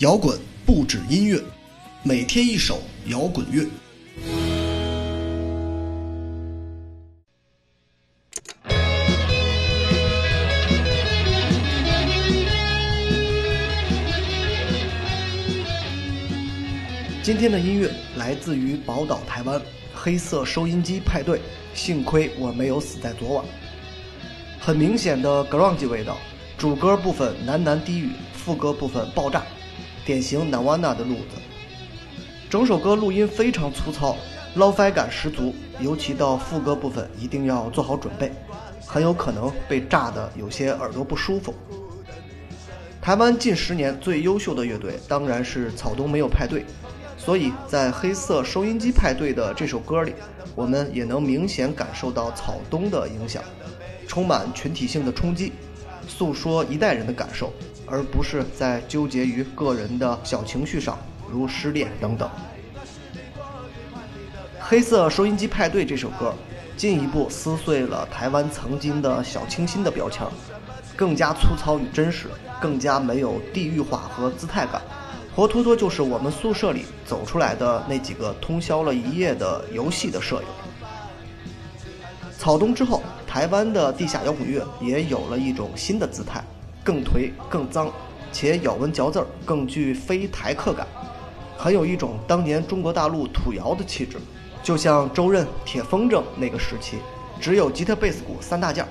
摇滚不止音乐，每天一首摇滚乐。今天的音乐来自于宝岛台湾黑色收音机派对，幸亏我没有死在昨晚。很明显的 grunge 味道，主歌部分喃喃低语，副歌部分爆炸，典型 Nirvana 的路子。整首歌录音非常粗糙，捞翻感十足，尤其到副歌部分一定要做好准备，很有可能被炸得有些耳朵不舒服。台湾近十年最优秀的乐队当然是草东没有派对。所以在黑色收音机派对的这首歌里，我们也能明显感受到草东的影响，充满群体性的冲击，诉说一代人的感受，而不是在纠结于个人的小情绪上，如失恋等等。黑色收音机派对这首歌，进一步撕碎了台湾曾经的小清新的标签，更加粗糙与真实，更加没有地域化和姿态感。活脱脱就是我们宿舍里走出来的那几个通宵了一夜的游戏的舍友。草东之后，台湾的地下摇滚乐也有了一种新的姿态，更颓、更脏，且咬文嚼字儿更具非台客感，很有一种当年中国大陆土窑的气质，就像周润、铁风筝那个时期，只有吉他、贝斯、鼓三大件儿。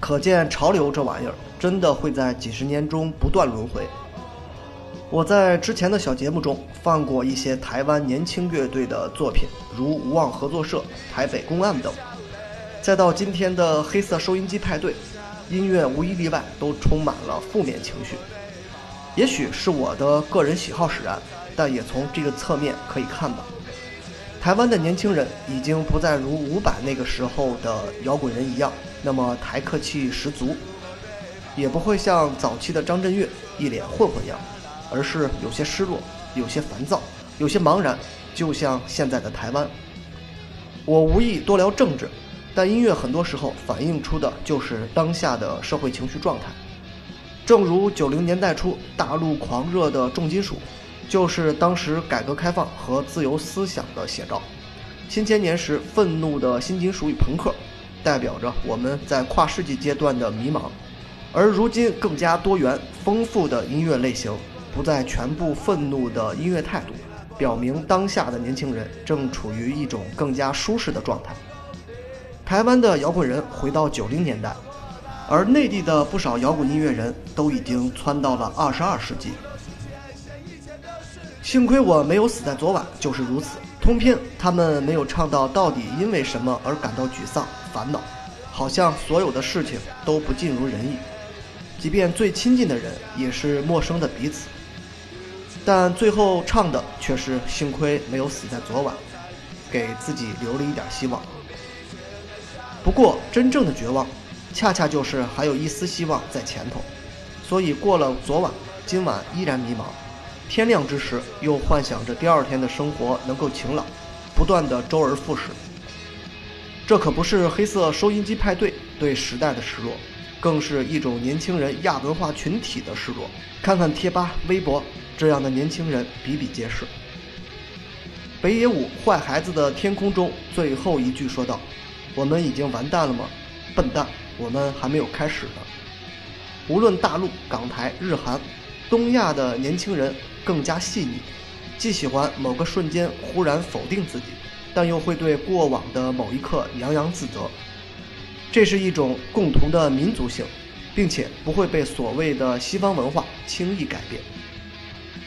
可见潮流这玩意儿真的会在几十年中不断轮回。我在之前的小节目中放过一些台湾年轻乐队的作品，如无望合作社、台北公案等。再到今天的黑色收音机派对，音乐无一例外都充满了负面情绪。也许是我的个人喜好使然，但也从这个侧面可以看到，台湾的年轻人已经不再如伍佰那个时候的摇滚人一样那么台客气十足，也不会像早期的张震岳一脸混混样。而是有些失落，有些烦躁，有些茫然，就像现在的台湾。我无意多聊政治，但音乐很多时候反映出的就是当下的社会情绪状态。正如九零年代初大陆狂热的重金属，就是当时改革开放和自由思想的写照。新千年时愤怒的新金属与朋克，代表着我们在跨世纪阶段的迷茫。而如今更加多元丰富的音乐类型。不再全部愤怒的音乐态度，表明当下的年轻人正处于一种更加舒适的状态。台湾的摇滚人回到九零年代，而内地的不少摇滚音乐人都已经窜到了二十二世纪。幸亏我没有死在昨晚，就是如此。通篇他们没有唱到到底因为什么而感到沮丧、烦恼，好像所有的事情都不尽如人意，即便最亲近的人也是陌生的彼此。但最后唱的却是幸亏没有死在昨晚，给自己留了一点希望。不过真正的绝望，恰恰就是还有一丝希望在前头。所以过了昨晚，今晚依然迷茫。天亮之时，又幻想着第二天的生活能够晴朗，不断的周而复始。这可不是黑色收音机派对对时代的失落，更是一种年轻人亚文化群体的失落。看看贴吧、微博。这样的年轻人比比皆是。北野武《坏孩子的天空》中最后一句说道：“我们已经完蛋了吗？笨蛋，我们还没有开始呢。”无论大陆、港台、日韩、东亚的年轻人更加细腻，既喜欢某个瞬间忽然否定自己，但又会对过往的某一刻洋洋自得。这是一种共同的民族性，并且不会被所谓的西方文化轻易改变。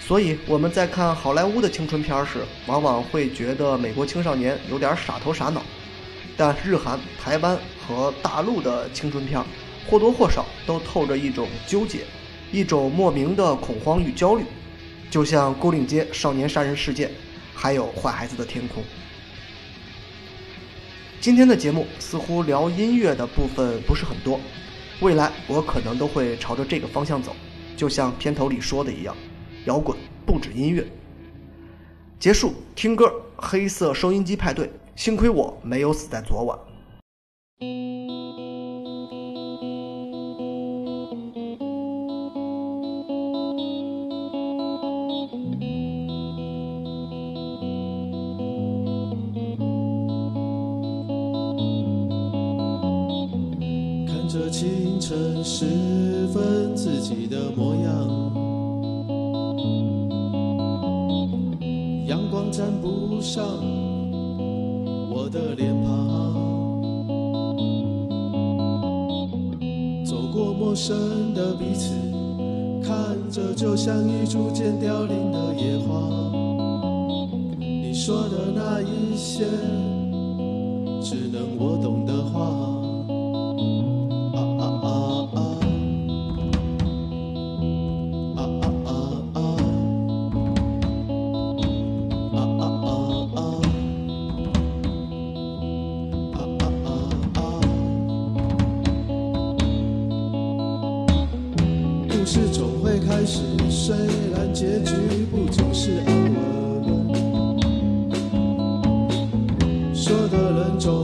所以我们在看好莱坞的青春片时，往往会觉得美国青少年有点傻头傻脑，但日韩、台湾和大陆的青春片，或多或少都透着一种纠结，一种莫名的恐慌与焦虑，就像《孤岭街少年杀人事件》，还有《坏孩子的天空》。今天的节目似乎聊音乐的部分不是很多，未来我可能都会朝着这个方向走，就像片头里说的一样。摇滚不止音乐。结束，听歌，黑色收音机派对。幸亏我没有死在昨晚。看着清晨时分自己的模样阳光沾不上的脸庞，走过陌生的彼此，看着就像已逐渐凋零的野花，你说的那一些，只能我懂故事总会开始？虽然结局不总是安稳。说的人总